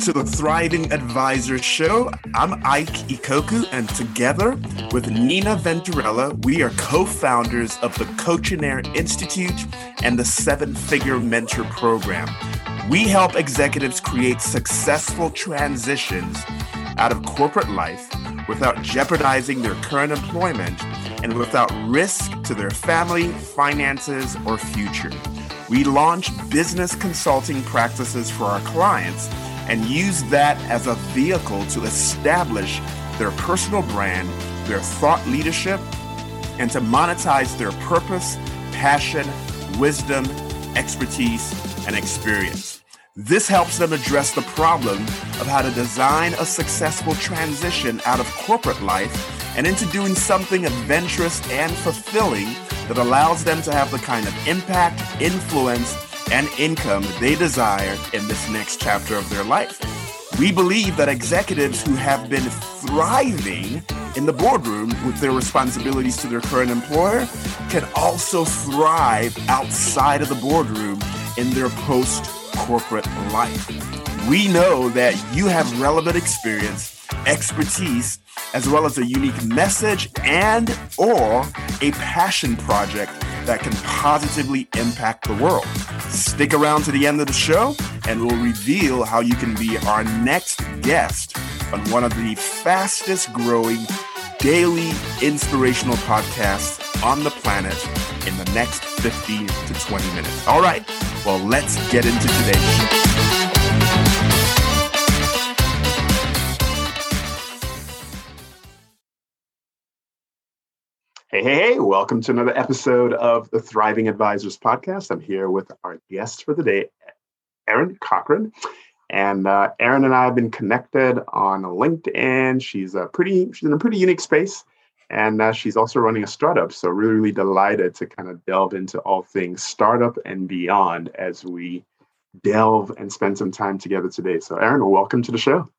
to the Thriving Advisor Show. I'm Ike Ikoku, and together with Nina Venturella, we are co founders of the Coachinaire Institute and the Seven Figure Mentor Program. We help executives create successful transitions out of corporate life without jeopardizing their current employment and without risk to their family, finances, or future. We launch business consulting practices for our clients and use that as a vehicle to establish their personal brand, their thought leadership, and to monetize their purpose, passion, wisdom, expertise, and experience. This helps them address the problem of how to design a successful transition out of corporate life and into doing something adventurous and fulfilling that allows them to have the kind of impact, influence, and income they desire in this next chapter of their life. We believe that executives who have been thriving in the boardroom with their responsibilities to their current employer can also thrive outside of the boardroom in their post corporate life. We know that you have relevant experience, expertise, as well as a unique message and or a passion project that can positively impact the world. Stick around to the end of the show and we'll reveal how you can be our next guest on one of the fastest growing daily inspirational podcasts on the planet in the next 15 to 20 minutes. All right, well, let's get into today's show. Hey, hey, hey, welcome to another episode of the Thriving Advisors podcast. I'm here with our guest for the day, Erin Cochran. And uh, Erin and I have been connected on LinkedIn. She's a pretty, she's in a pretty unique space. And uh, she's also running a startup. So, really, really delighted to kind of delve into all things startup and beyond as we delve and spend some time together today. So, Erin, welcome to the show.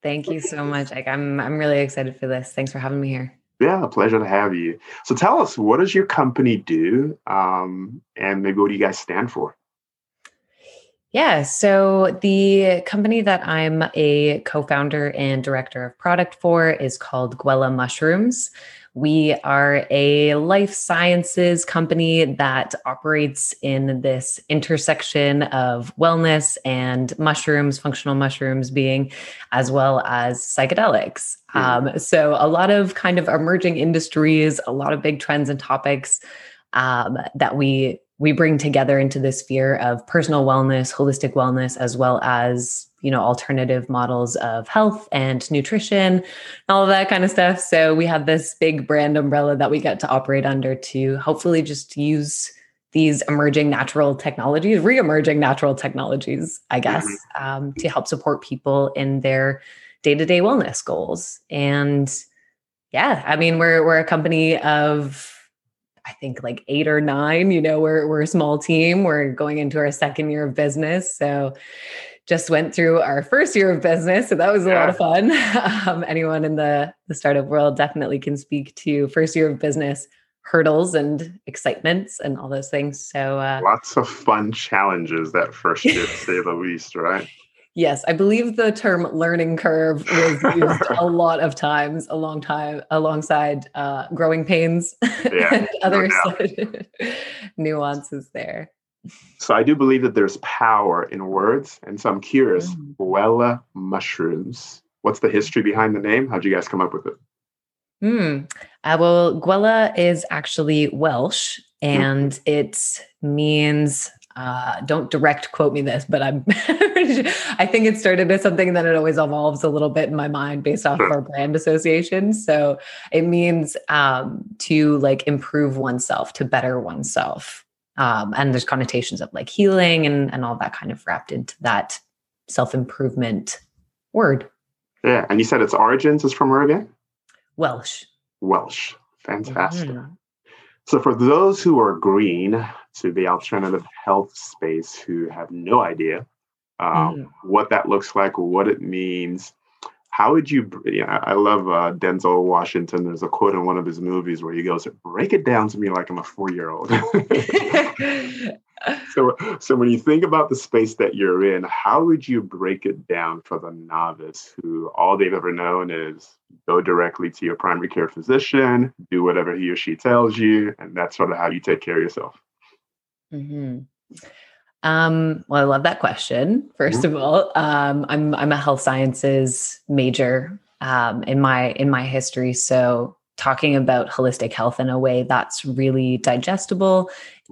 Thank you so much. I'm, I'm really excited for this. Thanks for having me here. Yeah, pleasure to have you. So tell us, what does your company do? Um, and maybe what do you guys stand for? Yeah, so the company that I'm a co founder and director of product for is called Gwella Mushrooms. We are a life sciences company that operates in this intersection of wellness and mushrooms, functional mushrooms being, as well as psychedelics. Um, so, a lot of kind of emerging industries, a lot of big trends and topics um, that we we bring together into this sphere of personal wellness, holistic wellness, as well as you know alternative models of health and nutrition all of that kind of stuff so we have this big brand umbrella that we get to operate under to hopefully just use these emerging natural technologies re-emerging natural technologies i guess mm-hmm. um, to help support people in their day-to-day wellness goals and yeah i mean we're we're a company of I think like eight or nine. You know, we're we're a small team. We're going into our second year of business, so just went through our first year of business. So that was a yeah. lot of fun. Um, anyone in the, the startup world definitely can speak to first year of business hurdles and excitements and all those things. So uh, lots of fun challenges that first year, to say the least, right? Yes, I believe the term learning curve was used a lot of times, a long time alongside uh, growing pains yeah, and other no nuances there. So I do believe that there's power in words, and so I'm curious. Mm. Gwella mushrooms. What's the history behind the name? How'd you guys come up with it? Hmm. Uh, well, Gwella is actually Welsh, and mm. it means. Uh, don't direct quote me this, but I'm. I think it started as something that it always evolves a little bit in my mind based off of our brand association. So it means um, to like improve oneself, to better oneself um, and there's connotations of like healing and and all that kind of wrapped into that self improvement word. Yeah, and you said its origins is from where again? Welsh. Welsh, fantastic. Mm-hmm. So for those who are green to the alternative health space who have no idea um, mm. what that looks like, what it means, how would you? Yeah, I love uh, Denzel Washington. There's a quote in one of his movies where he goes, "Break it down to me like I'm a four year old." so, so when you think about the space that you're in, how would you break it down for the novice who all they've ever known is go directly to your primary care physician, do whatever he or she tells you, and that's sort of how you take care of yourself? Mm-hmm. Um, well, I love that question. 1st mm-hmm. of all, um, I'm I'm a health sciences major um, in my in my history, so talking about holistic health in a way that's really digestible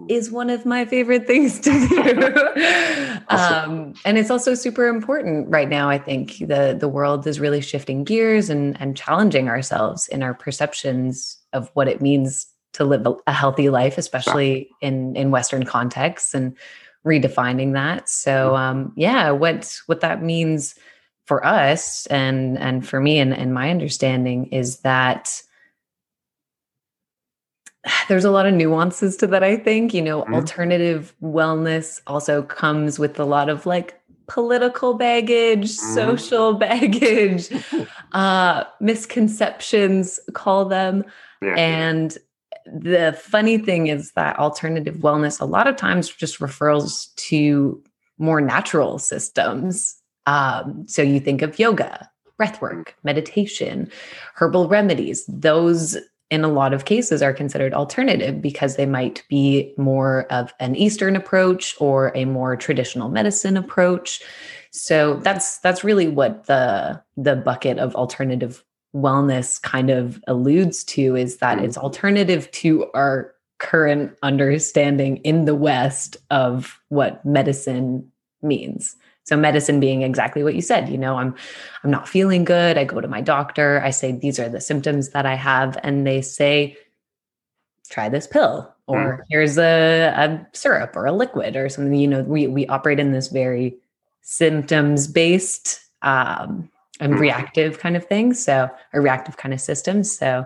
is one of my favorite things to do. um, and it's also super important right now. I think the the world is really shifting gears and and challenging ourselves in our perceptions of what it means to live a healthy life, especially in in Western contexts. And redefining that. So mm-hmm. um, yeah, what what that means for us and and for me and, and my understanding is that there's a lot of nuances to that i think you know mm-hmm. alternative wellness also comes with a lot of like political baggage mm-hmm. social baggage uh misconceptions call them yeah. and the funny thing is that alternative wellness a lot of times just refers to more natural systems. Um, so you think of yoga, breath work, meditation, herbal remedies. Those, in a lot of cases, are considered alternative because they might be more of an Eastern approach or a more traditional medicine approach. So that's that's really what the the bucket of alternative wellness kind of alludes to is that it's mm-hmm. alternative to our current understanding in the West of what medicine means. So medicine being exactly what you said, you know, I'm I'm not feeling good, I go to my doctor, I say these are the symptoms that I have and they say try this pill or mm. here's a, a syrup or a liquid or something, you know, we we operate in this very symptoms based um and mm-hmm. reactive kind of thing. So a reactive kind of system. So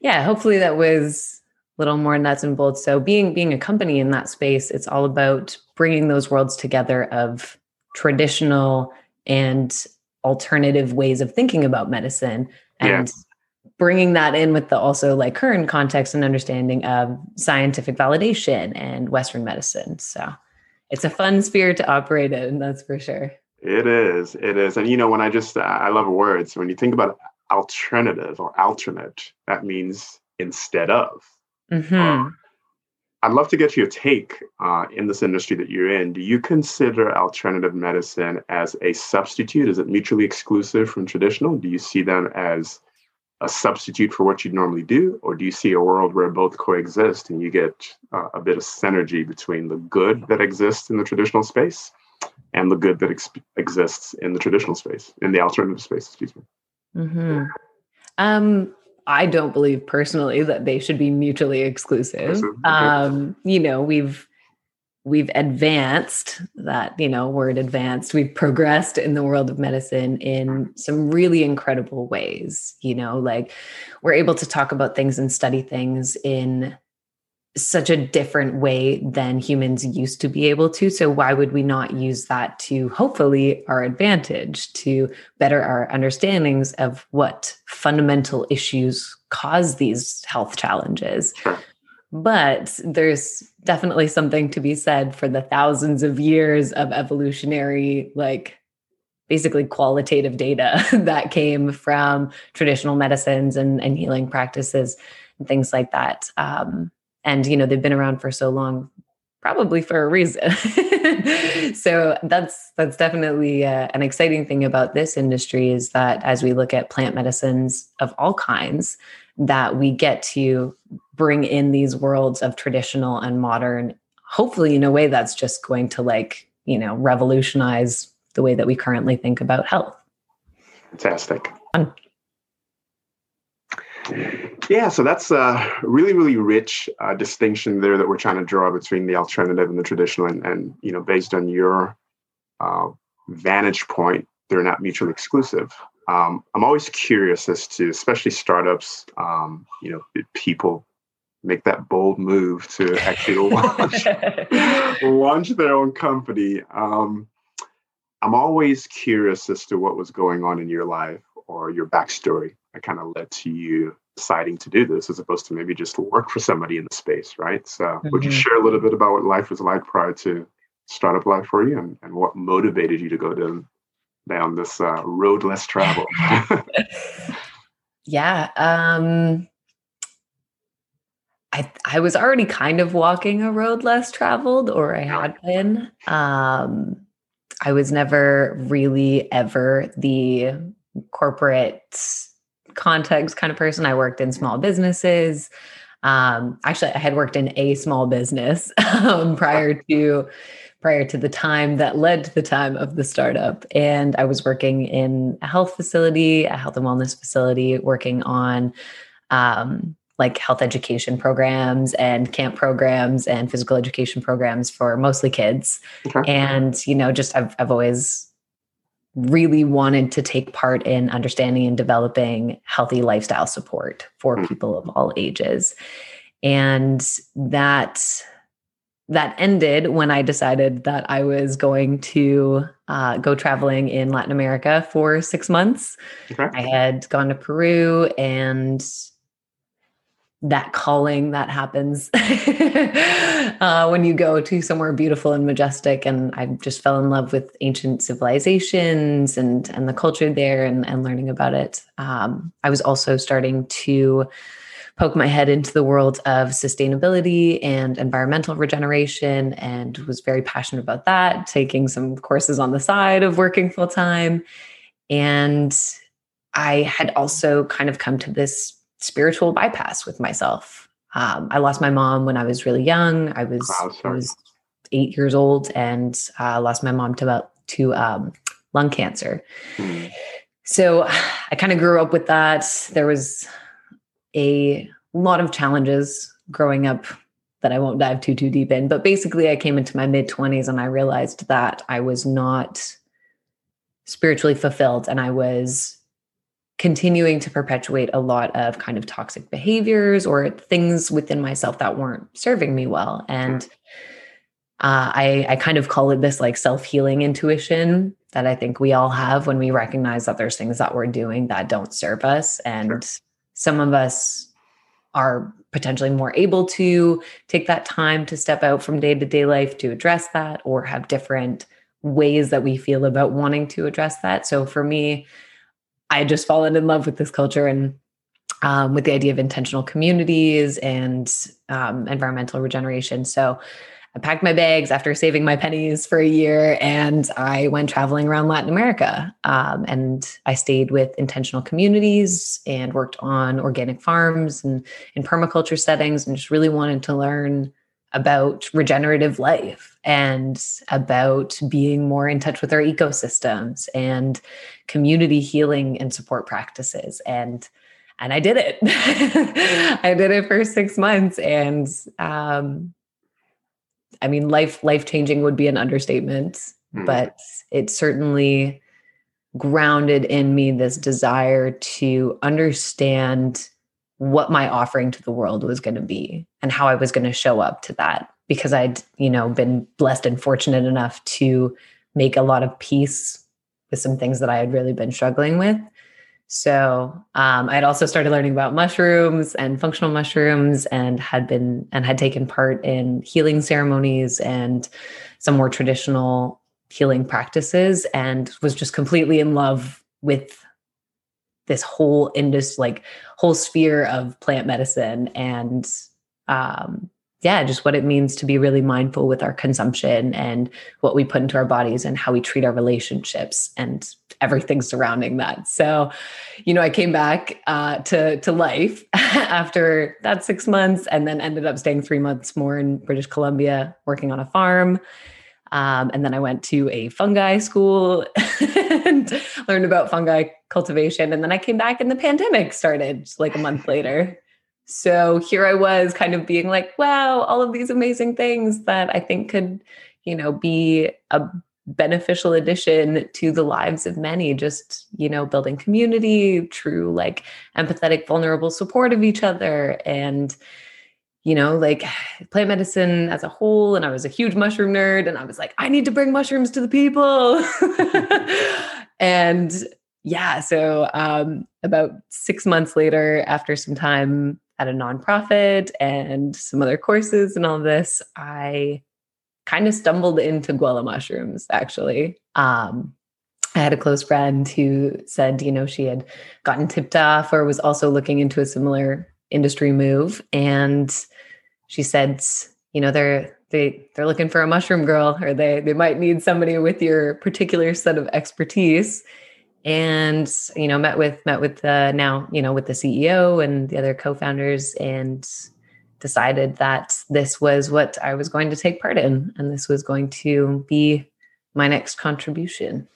yeah, hopefully that was a little more nuts and bolts. So being being a company in that space, it's all about bringing those worlds together of traditional and alternative ways of thinking about medicine and yeah. bringing that in with the also like current context and understanding of scientific validation and western medicine so it's a fun sphere to operate in that's for sure it is. It is. And you know, when I just I love words. When you think about alternative or alternate, that means instead of. Mm-hmm. Uh, I'd love to get your take uh, in this industry that you're in. Do you consider alternative medicine as a substitute? Is it mutually exclusive from traditional? Do you see them as a substitute for what you'd normally do? Or do you see a world where both coexist and you get uh, a bit of synergy between the good that exists in the traditional space and the good that ex- exists in the traditional space, in the alternative space, excuse me. Mm-hmm. Um, I don't believe personally that they should be mutually exclusive. Um, you know, we've we've advanced that you know word advanced we've progressed in the world of medicine in some really incredible ways you know like we're able to talk about things and study things in such a different way than humans used to be able to. So, why would we not use that to hopefully our advantage to better our understandings of what fundamental issues cause these health challenges? But there's definitely something to be said for the thousands of years of evolutionary, like basically qualitative data that came from traditional medicines and, and healing practices and things like that. Um, and you know they've been around for so long probably for a reason. So that's that's definitely uh, an exciting thing about this industry is that as we look at plant medicines of all kinds that we get to bring in these worlds of traditional and modern hopefully in a way that's just going to like you know revolutionize the way that we currently think about health. Fantastic yeah, so that's a really, really rich uh, distinction there that we're trying to draw between the alternative and the traditional, and, and you know, based on your uh, vantage point, they're not mutually exclusive. Um, I'm always curious as to, especially startups, um, you know, people make that bold move to actually launch launch their own company. Um, I'm always curious as to what was going on in your life or your backstory that kind of led to you deciding to do this as opposed to maybe just work for somebody in the space, right? So, mm-hmm. would you mm-hmm. share a little bit about what life was like prior to startup life for you and, and what motivated you to go down, down this uh, road less traveled? yeah. Um, I, I was already kind of walking a road less traveled, or I had been. Um, I was never really ever the corporate context kind of person. I worked in small businesses. Um, actually, I had worked in a small business um, prior to prior to the time that led to the time of the startup, and I was working in a health facility, a health and wellness facility, working on um, like health education programs and camp programs and physical education programs for mostly kids. Okay. And you know, just I've I've always really wanted to take part in understanding and developing healthy lifestyle support for mm. people of all ages. And that that ended when I decided that I was going to uh, go traveling in Latin America for six months. Okay. I had gone to Peru and that calling that happens uh, when you go to somewhere beautiful and majestic. And I just fell in love with ancient civilizations and and the culture there and, and learning about it. Um, I was also starting to poke my head into the world of sustainability and environmental regeneration and was very passionate about that, taking some courses on the side of working full time. And I had also kind of come to this spiritual bypass with myself. Um, I lost my mom when I was really young. I was, I was eight years old and uh, lost my mom to about to um, lung cancer. Mm. So I kind of grew up with that. There was a lot of challenges growing up that I won't dive too too deep in. But basically, I came into my mid twenties and I realized that I was not spiritually fulfilled, and I was continuing to perpetuate a lot of kind of toxic behaviors or things within myself that weren't serving me well. And uh, I, I kind of call it this like self healing intuition that I think we all have when we recognize that there's things that we're doing that don't serve us. And sure. some of us are potentially more able to take that time to step out from day to day life to address that or have different ways that we feel about wanting to address that. So for me, I had just fallen in love with this culture and um, with the idea of intentional communities and um, environmental regeneration. So I packed my bags after saving my pennies for a year and I went traveling around Latin America. Um, and I stayed with intentional communities and worked on organic farms and in permaculture settings and just really wanted to learn about regenerative life and about being more in touch with our ecosystems and community healing and support practices and and I did it. I did it for six months, and um, I mean, life life changing would be an understatement, mm. but it certainly grounded in me this desire to understand what my offering to the world was going to be and how I was going to show up to that because I'd, you know, been blessed and fortunate enough to make a lot of peace with some things that I had really been struggling with. So um, I had also started learning about mushrooms and functional mushrooms, and had been and had taken part in healing ceremonies and some more traditional healing practices, and was just completely in love with this whole industry, like whole sphere of plant medicine and um, yeah, just what it means to be really mindful with our consumption and what we put into our bodies and how we treat our relationships and everything surrounding that. So, you know, I came back uh, to to life after that six months, and then ended up staying three months more in British Columbia, working on a farm. Um, and then I went to a fungi school and learned about fungi cultivation. And then I came back, and the pandemic started like a month later. So here I was kind of being like, wow, all of these amazing things that I think could, you know, be a beneficial addition to the lives of many just you know building community true like empathetic vulnerable support of each other and you know like plant medicine as a whole and i was a huge mushroom nerd and i was like i need to bring mushrooms to the people and yeah, so um, about six months later, after some time at a nonprofit and some other courses and all this, I kind of stumbled into Gwella mushrooms actually. Um, I had a close friend who said, you know, she had gotten tipped off or was also looking into a similar industry move. And she said, you know, they're they they're looking for a mushroom girl, or they they might need somebody with your particular set of expertise. And you know, met with met with the now you know with the CEO and the other co-founders, and decided that this was what I was going to take part in, and this was going to be my next contribution.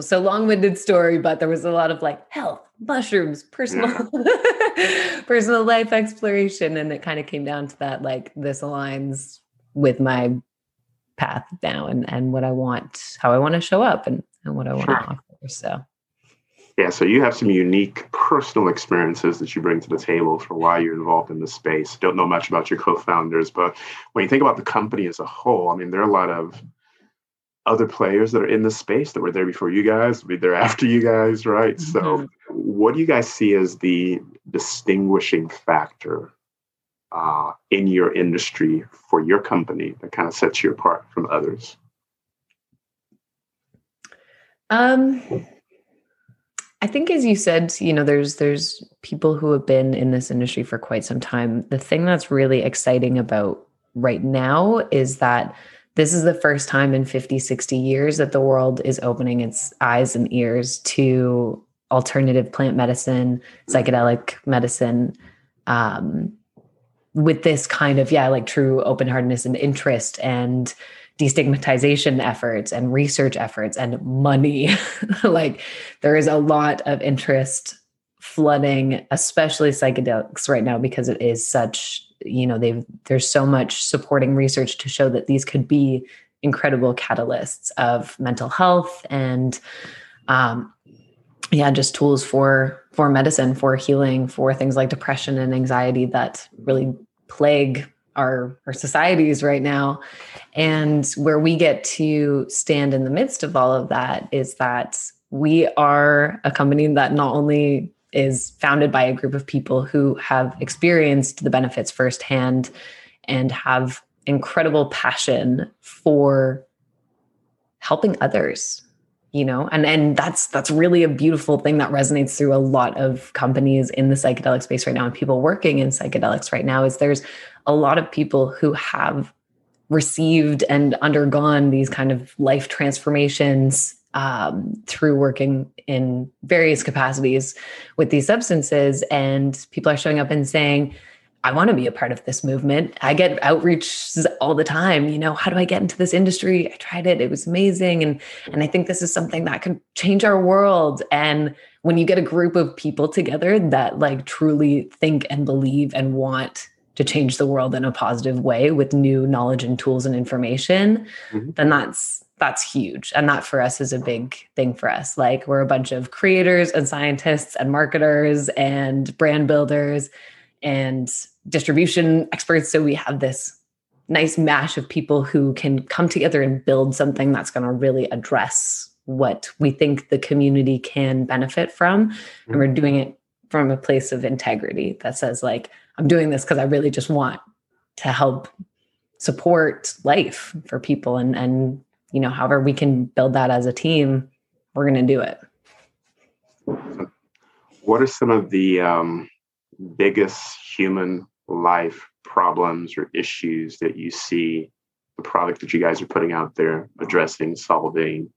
So long-winded story, but there was a lot of like health, mushrooms, personal, personal life exploration, and it kind of came down to that. Like this aligns with my path now, and and what I want, how I want to show up, and and what I want sure. to offer. So. Yeah, so you have some unique personal experiences that you bring to the table for why you're involved in this space. Don't know much about your co-founders, but when you think about the company as a whole, I mean, there are a lot of other players that are in the space that were there before you guys, be there after you guys, right? Mm-hmm. So, what do you guys see as the distinguishing factor uh, in your industry for your company that kind of sets you apart from others? Um, I think, as you said, you know, there's there's people who have been in this industry for quite some time. The thing that's really exciting about right now is that this is the first time in 50, 60 years that the world is opening its eyes and ears to alternative plant medicine, psychedelic medicine, um, with this kind of, yeah, like true open heartedness and interest and destigmatization efforts and research efforts and money. like there is a lot of interest flooding, especially psychedelics right now, because it is such you know they've there's so much supporting research to show that these could be incredible catalysts of mental health and um, yeah just tools for for medicine for healing for things like depression and anxiety that really plague our our societies right now. And where we get to stand in the midst of all of that is that we are a company that not only is founded by a group of people who have experienced the benefits firsthand and have incredible passion for helping others you know and and that's that's really a beautiful thing that resonates through a lot of companies in the psychedelic space right now and people working in psychedelics right now is there's a lot of people who have received and undergone these kind of life transformations um, through working in various capacities with these substances. And people are showing up and saying, I want to be a part of this movement. I get outreach all the time. You know, how do I get into this industry? I tried it. It was amazing. And, and I think this is something that can change our world. And when you get a group of people together that like truly think and believe and want to change the world in a positive way with new knowledge and tools and information, mm-hmm. then that's that's huge. And that for us is a big thing for us. Like we're a bunch of creators and scientists and marketers and brand builders and distribution experts. So we have this nice mash of people who can come together and build something that's going to really address what we think the community can benefit from. Mm-hmm. And we're doing it from a place of integrity that says, like, I'm doing this because I really just want to help support life for people and and you know, however we can build that as a team, we're going to do it. What are some of the um, biggest human life problems or issues that you see the product that you guys are putting out there addressing, solving,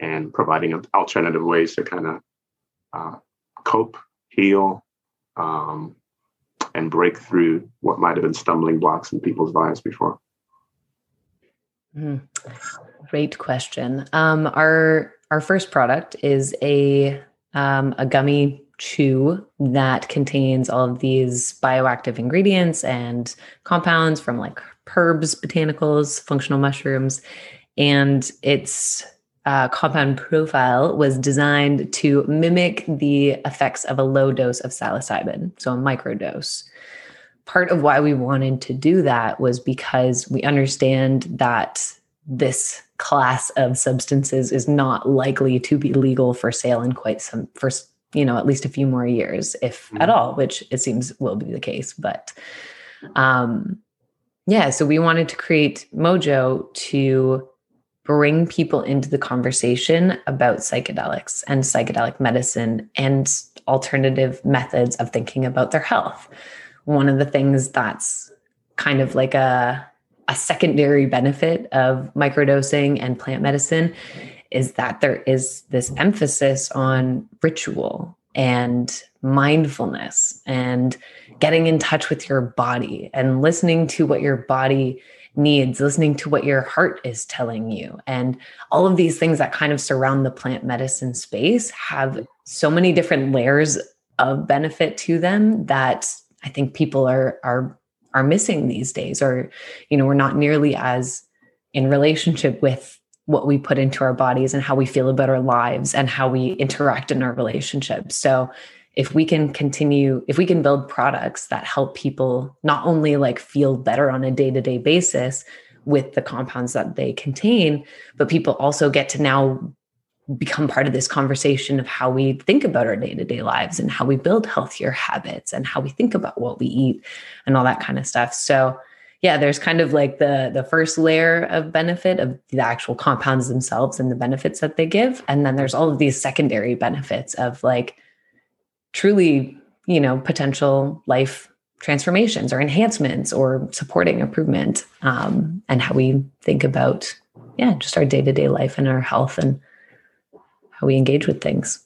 and providing alternative ways to kind of uh, cope, heal, um, and break through what might have been stumbling blocks in people's lives before? Mm. Great question. Um, our our first product is a um, a gummy chew that contains all of these bioactive ingredients and compounds from like herbs, botanicals, functional mushrooms, and its uh, compound profile was designed to mimic the effects of a low dose of psilocybin, so a microdose. Part of why we wanted to do that was because we understand that this class of substances is not likely to be legal for sale in quite some for you know at least a few more years if mm-hmm. at all which it seems will be the case but um yeah so we wanted to create mojo to bring people into the conversation about psychedelics and psychedelic medicine and alternative methods of thinking about their health one of the things that's kind of like a a secondary benefit of microdosing and plant medicine is that there is this emphasis on ritual and mindfulness and getting in touch with your body and listening to what your body needs, listening to what your heart is telling you. And all of these things that kind of surround the plant medicine space have so many different layers of benefit to them that I think people are are are missing these days or you know we're not nearly as in relationship with what we put into our bodies and how we feel about our lives and how we interact in our relationships. So if we can continue if we can build products that help people not only like feel better on a day-to-day basis with the compounds that they contain but people also get to now become part of this conversation of how we think about our day-to-day lives and how we build healthier habits and how we think about what we eat and all that kind of stuff. So yeah there's kind of like the the first layer of benefit of the actual compounds themselves and the benefits that they give and then there's all of these secondary benefits of like truly you know potential life transformations or enhancements or supporting improvement um, and how we think about yeah just our day-to-day life and our health and how we engage with things.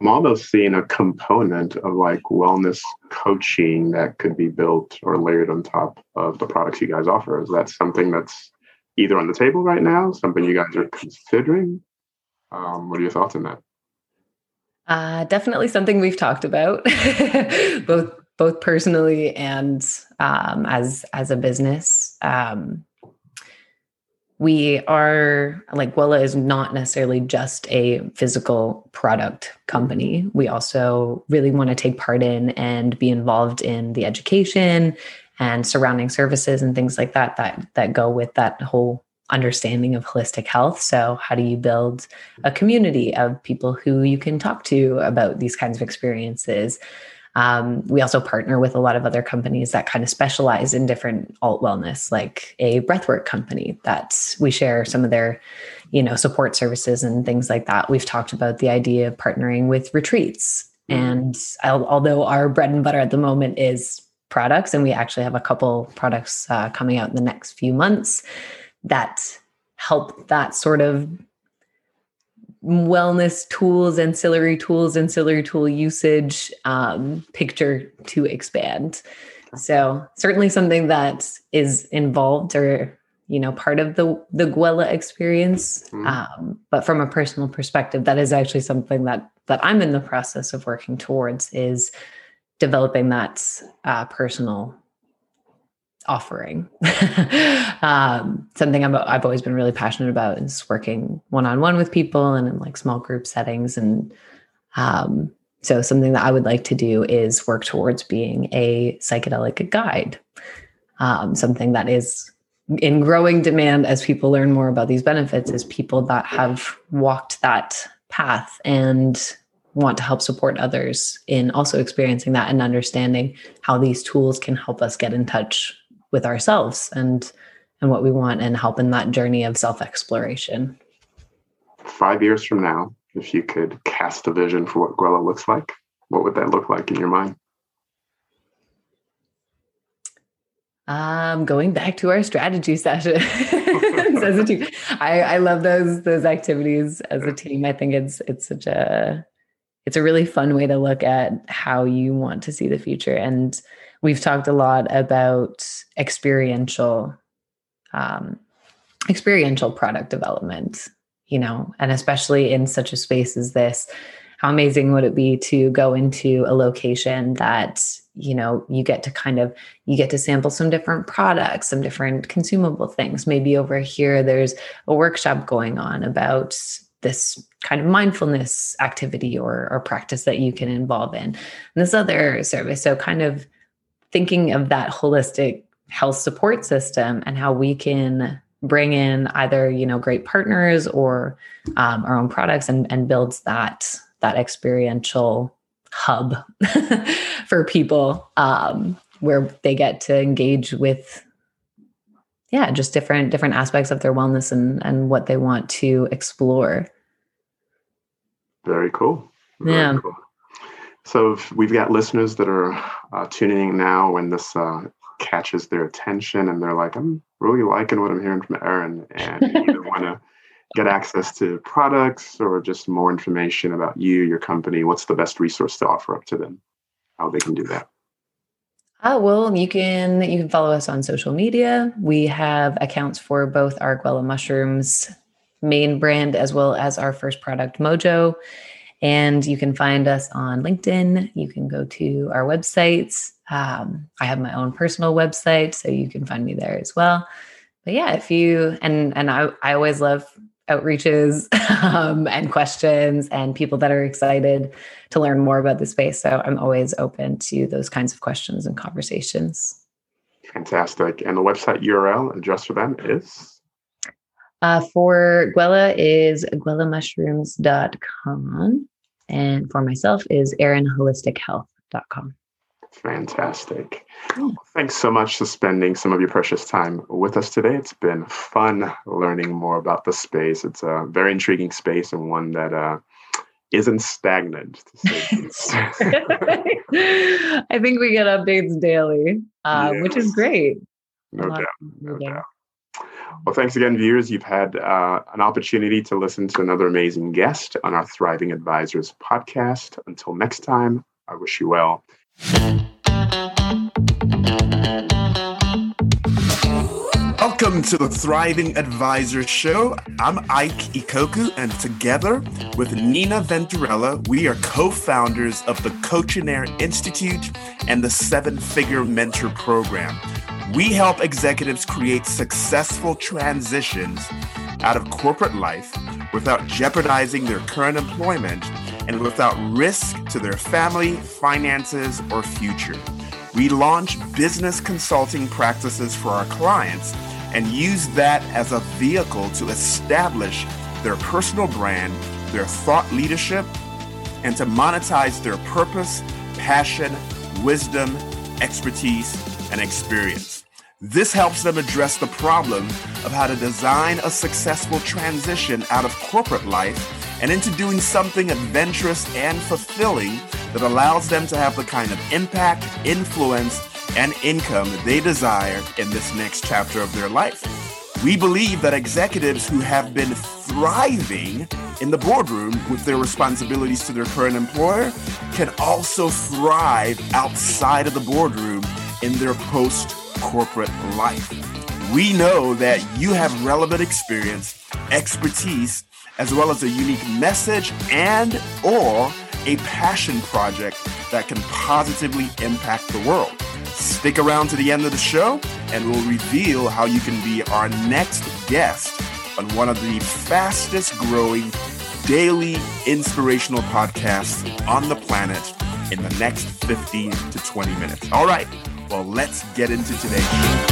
I'm almost seeing a component of like wellness coaching that could be built or layered on top of the products you guys offer. Is that something that's either on the table right now, something you guys are considering? Um, what are your thoughts on that? Uh, definitely something we've talked about, both both personally and um, as as a business. Um, we are like Gwella is not necessarily just a physical product company. We also really want to take part in and be involved in the education and surrounding services and things like that that that go with that whole understanding of holistic health. So, how do you build a community of people who you can talk to about these kinds of experiences? Um, we also partner with a lot of other companies that kind of specialize in different alt wellness, like a breathwork company that we share some of their, you know, support services and things like that. We've talked about the idea of partnering with retreats. Mm-hmm. And although our bread and butter at the moment is products, and we actually have a couple products uh, coming out in the next few months that help that sort of wellness tools, ancillary tools, ancillary tool usage um, picture to expand. So certainly something that is involved or you know part of the the Gwella experience. Mm-hmm. Um, but from a personal perspective, that is actually something that that I'm in the process of working towards is developing that uh, personal offering. um, something i have always been really passionate about is working one on one with people and in like small group settings. And um, so, something that I would like to do is work towards being a psychedelic guide, um, something that is in growing demand as people learn more about these benefits is people that have walked that path and want to help support others in also experiencing that and understanding how these tools can help us get in touch with ourselves and and what we want and help in that journey of self-exploration. Five years from now, if you could cast a vision for what Gwella looks like, what would that look like in your mind? Um, going back to our strategy session as a team. I, I love those those activities as a team. I think it's it's such a it's a really fun way to look at how you want to see the future. And we've talked a lot about experiential um, experiential product development you know and especially in such a space as this how amazing would it be to go into a location that you know you get to kind of you get to sample some different products some different consumable things. Maybe over here there's a workshop going on about this kind of mindfulness activity or, or practice that you can involve in. And this other service so kind of thinking of that holistic health support system and how we can bring in either you know great partners or um, our own products and, and builds that that experiential hub for people um, where they get to engage with yeah just different different aspects of their wellness and and what they want to explore. Very cool. Very yeah. cool. So we've got listeners that are uh, tuning in now when this uh, catches their attention and they're like i'm really liking what i'm hearing from erin and either want to get access to products or just more information about you your company what's the best resource to offer up to them how they can do that Oh, well, you can you can follow us on social media. We have accounts for both our Gwella Mushrooms main brand as well as our first product Mojo. And you can find us on LinkedIn. You can go to our websites. Um, I have my own personal website, so you can find me there as well. But yeah, if you and and I, I always love outreaches um, and questions and people that are excited to learn more about the space. So I'm always open to those kinds of questions and conversations. Fantastic. And the website URL address for them is? Uh, for Gwella is gwellamushrooms.com. And for myself is erinholistichealth.com. Fantastic. Well, thanks so much for spending some of your precious time with us today. It's been fun learning more about the space. It's a very intriguing space and one that uh, isn't stagnant. I think we get updates daily, uh, yes. which is great. No doubt. No doubt. Well, thanks again, viewers. You've had uh, an opportunity to listen to another amazing guest on our Thriving Advisors podcast. Until next time, I wish you well. Welcome to the Thriving Advisor Show. I'm Ike Ikoku, and together with Nina Venturella, we are co founders of the Coachinaire Institute and the Seven Figure Mentor Program. We help executives create successful transitions out of corporate life without jeopardizing their current employment and without risk to their family, finances, or future. We launch business consulting practices for our clients and use that as a vehicle to establish their personal brand, their thought leadership, and to monetize their purpose, passion, wisdom, expertise, and experience. This helps them address the problem of how to design a successful transition out of corporate life and into doing something adventurous and fulfilling that allows them to have the kind of impact, influence, and income they desire in this next chapter of their life. We believe that executives who have been thriving in the boardroom with their responsibilities to their current employer can also thrive outside of the boardroom in their post corporate life. We know that you have relevant experience, expertise, as well as a unique message and or a passion project that can positively impact the world. Stick around to the end of the show and we'll reveal how you can be our next guest on one of the fastest growing daily inspirational podcasts on the planet in the next 15 to 20 minutes. All right, well, let's get into today's show.